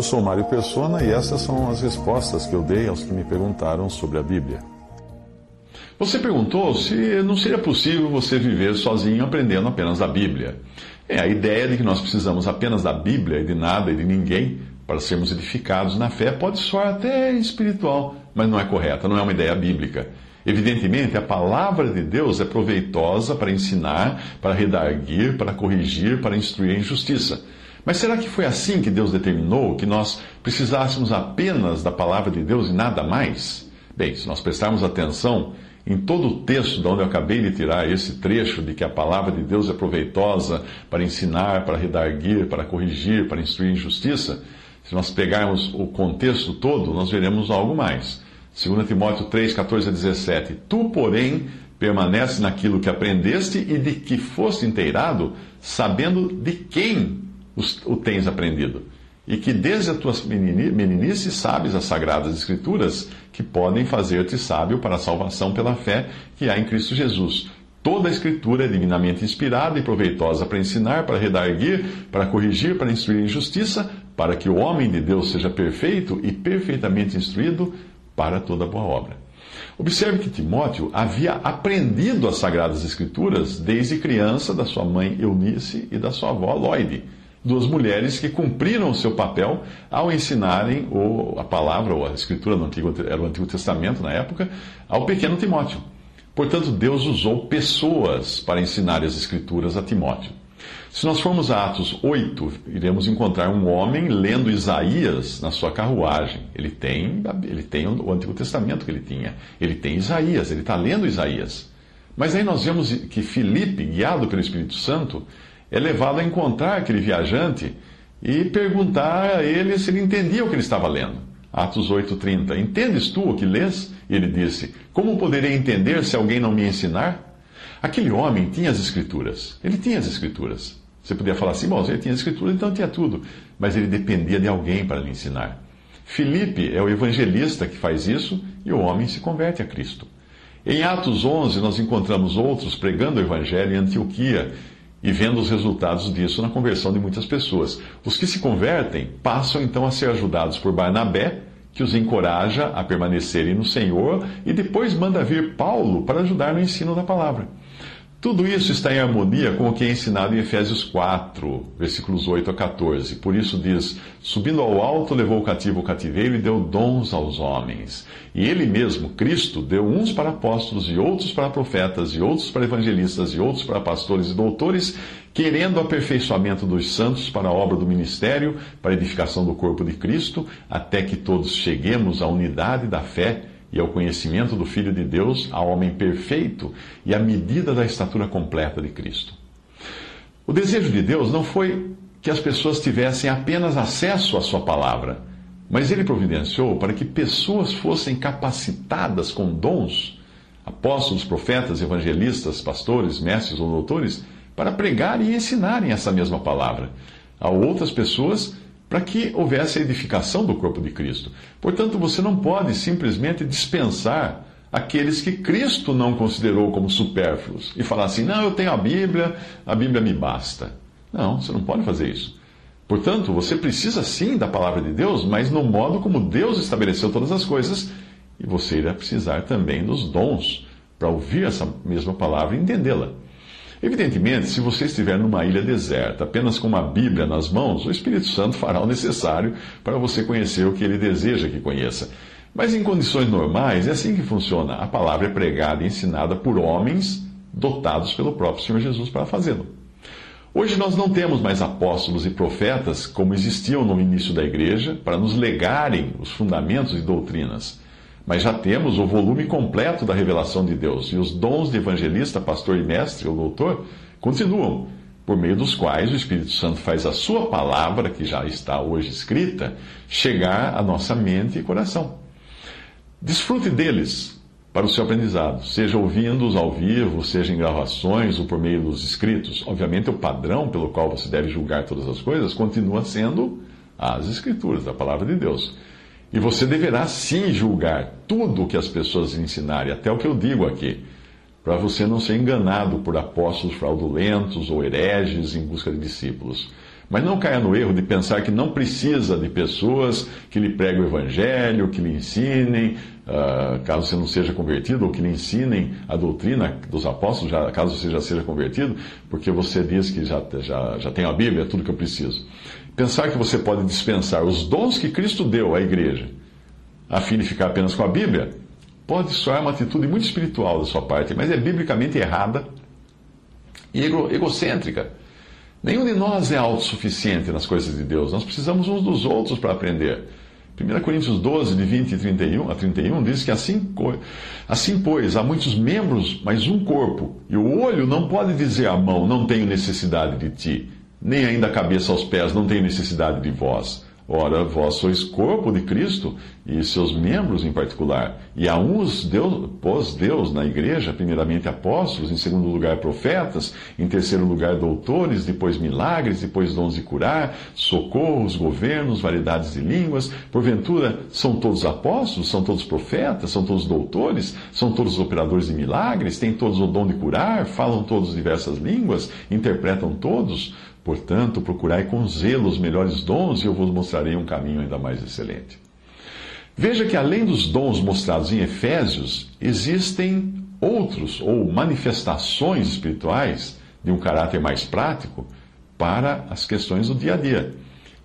Eu sou Mário Persona e essas são as respostas que eu dei aos que me perguntaram sobre a Bíblia. Você perguntou se não seria possível você viver sozinho aprendendo apenas da Bíblia. É a ideia de que nós precisamos apenas da Bíblia e de nada e de ninguém para sermos edificados na fé pode soar até espiritual, mas não é correta, não é uma ideia bíblica. Evidentemente, a palavra de Deus é proveitosa para ensinar, para redarguir, para corrigir, para instruir em justiça. Mas será que foi assim que Deus determinou que nós precisássemos apenas da palavra de Deus e nada mais? Bem, se nós prestarmos atenção em todo o texto de onde eu acabei de tirar esse trecho de que a palavra de Deus é proveitosa para ensinar, para redarguir, para corrigir, para instruir em justiça, se nós pegarmos o contexto todo, nós veremos algo mais. 2 Timóteo 3, 14 a 17. Tu, porém, permanece naquilo que aprendeste e de que foste inteirado, sabendo de quem o tens aprendido. E que desde a tua meninice sabes as sagradas escrituras que podem fazer-te sábio para a salvação pela fé que há em Cristo Jesus. Toda a Escritura é divinamente inspirada e proveitosa para ensinar, para redarguir, para corrigir, para instruir em justiça, para que o homem de Deus seja perfeito e perfeitamente instruído para toda boa obra. Observe que Timóteo havia aprendido as Sagradas Escrituras desde criança da sua mãe Eunice e da sua avó Lloyd, duas mulheres que cumpriram o seu papel ao ensinarem a palavra ou a Escritura no Antigo, era o Antigo Testamento na época, ao pequeno Timóteo. Portanto, Deus usou pessoas para ensinar as Escrituras a Timóteo. Se nós formos a Atos 8, iremos encontrar um homem lendo Isaías na sua carruagem. Ele tem, ele tem o Antigo Testamento que ele tinha. Ele tem Isaías, ele está lendo Isaías. Mas aí nós vemos que Filipe, guiado pelo Espírito Santo, é levado a encontrar aquele viajante e perguntar a ele se ele entendia o que ele estava lendo. Atos 8,30. Entendes tu o que lês? Ele disse: Como poderei entender se alguém não me ensinar? Aquele homem tinha as Escrituras. Ele tinha as Escrituras. Você podia falar assim, bom, ele tinha escritura, então tinha tudo. Mas ele dependia de alguém para lhe ensinar. Filipe é o evangelista que faz isso e o homem se converte a Cristo. Em Atos 11, nós encontramos outros pregando o evangelho em Antioquia e vendo os resultados disso na conversão de muitas pessoas. Os que se convertem passam então a ser ajudados por Barnabé, que os encoraja a permanecerem no Senhor, e depois manda vir Paulo para ajudar no ensino da palavra. Tudo isso está em harmonia com o que é ensinado em Efésios 4, versículos 8 a 14. Por isso diz: Subindo ao alto, levou o cativo o cativeiro e deu dons aos homens. E ele mesmo, Cristo, deu uns para apóstolos, e outros para profetas, e outros para evangelistas, e outros para pastores e doutores, querendo o aperfeiçoamento dos santos para a obra do ministério, para a edificação do corpo de Cristo, até que todos cheguemos à unidade da fé e ao conhecimento do Filho de Deus, ao homem perfeito e à medida da estatura completa de Cristo. O desejo de Deus não foi que as pessoas tivessem apenas acesso à Sua palavra, mas Ele providenciou para que pessoas fossem capacitadas com dons, apóstolos, profetas, evangelistas, pastores, mestres ou doutores, para pregar e ensinarem essa mesma palavra a outras pessoas para que houvesse a edificação do corpo de Cristo. Portanto, você não pode simplesmente dispensar aqueles que Cristo não considerou como supérfluos e falar assim: não, eu tenho a Bíblia, a Bíblia me basta. Não, você não pode fazer isso. Portanto, você precisa sim da palavra de Deus, mas no modo como Deus estabeleceu todas as coisas, e você irá precisar também dos dons para ouvir essa mesma palavra e entendê-la. Evidentemente, se você estiver numa ilha deserta, apenas com uma Bíblia nas mãos, o Espírito Santo fará o necessário para você conhecer o que ele deseja que conheça. Mas em condições normais, é assim que funciona. A palavra é pregada e ensinada por homens dotados pelo próprio Senhor Jesus para fazê-lo. Hoje nós não temos mais apóstolos e profetas como existiam no início da igreja para nos legarem os fundamentos e doutrinas. Mas já temos o volume completo da revelação de Deus. E os dons de evangelista, pastor e mestre ou doutor continuam. por meio dos quais o Espírito Santo faz a sua palavra, que já está hoje escrita, chegar à nossa mente e coração. Desfrute deles para o seu aprendizado, seja ouvindo-os ao vivo, seja em gravações ou por meio dos escritos. Obviamente, o padrão pelo qual você deve julgar todas as coisas continua sendo as Escrituras, a palavra de Deus. E você deverá sim julgar tudo o que as pessoas ensinarem, até o que eu digo aqui, para você não ser enganado por apóstolos fraudulentos ou hereges em busca de discípulos. Mas não caia no erro de pensar que não precisa de pessoas que lhe preguem o evangelho, que lhe ensinem, uh, caso você não seja convertido, ou que lhe ensinem a doutrina dos apóstolos, já, caso você já seja convertido, porque você diz que já, já, já tem a Bíblia, é tudo que eu preciso. Pensar que você pode dispensar os dons que Cristo deu à igreja, a fim de ficar apenas com a Bíblia, pode soar uma atitude muito espiritual da sua parte, mas é biblicamente errada e egocêntrica. Nenhum de nós é autossuficiente nas coisas de Deus. Nós precisamos uns dos outros para aprender. 1 Coríntios 12, de 20 e 31, a 31, diz que assim, assim, pois, há muitos membros, mas um corpo. E o olho não pode dizer à mão, não tenho necessidade de ti, nem ainda a cabeça aos pés, não tenho necessidade de vós. Ora, vós sois corpo de Cristo e seus membros em particular. E a uns Deus, pôs Deus na igreja, primeiramente apóstolos, em segundo lugar profetas, em terceiro lugar doutores, depois milagres, depois dons de curar, socorros, governos, variedades de línguas. Porventura, são todos apóstolos, são todos profetas, são todos doutores, são todos operadores de milagres, têm todos o dom de curar, falam todos diversas línguas, interpretam todos. Portanto, procurai com zelo os melhores dons e eu vos mostrarei um caminho ainda mais excelente. Veja que além dos dons mostrados em Efésios, existem outros ou manifestações espirituais de um caráter mais prático para as questões do dia a dia.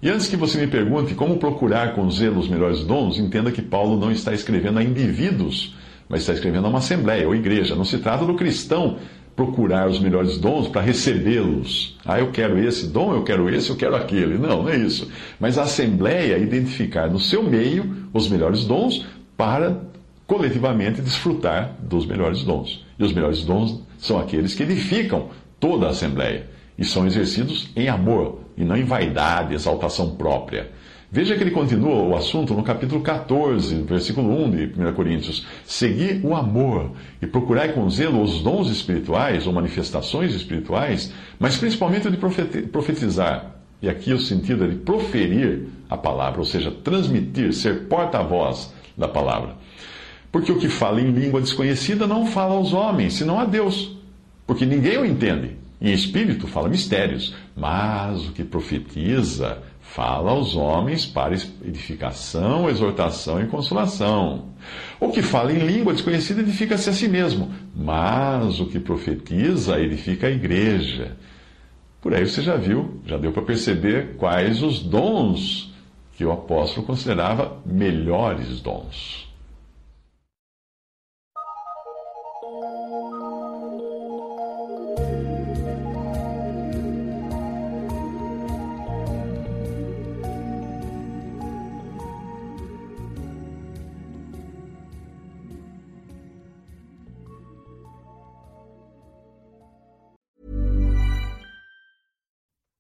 E antes que você me pergunte como procurar com zelo os melhores dons, entenda que Paulo não está escrevendo a indivíduos, mas está escrevendo a uma assembleia ou igreja. Não se trata do cristão procurar os melhores dons para recebê-los. Ah, eu quero esse dom, eu quero esse, eu quero aquele. Não, não é isso. Mas a Assembleia identificar no seu meio os melhores dons para coletivamente desfrutar dos melhores dons. E os melhores dons são aqueles que edificam toda a Assembleia e são exercidos em amor e não em vaidade, exaltação própria. Veja que ele continua o assunto no capítulo 14, versículo 1 de 1 Coríntios. Segui o amor e procurai com zelo os dons espirituais ou manifestações espirituais, mas principalmente o de profetizar. E aqui o sentido é de proferir a palavra, ou seja, transmitir, ser porta-voz da palavra. Porque o que fala em língua desconhecida não fala aos homens, senão a Deus. Porque ninguém o entende. Em espírito fala mistérios, mas o que profetiza fala aos homens para edificação, exortação e consolação. O que fala em língua desconhecida edifica-se a si mesmo, mas o que profetiza edifica a igreja. Por aí você já viu, já deu para perceber quais os dons que o apóstolo considerava melhores dons.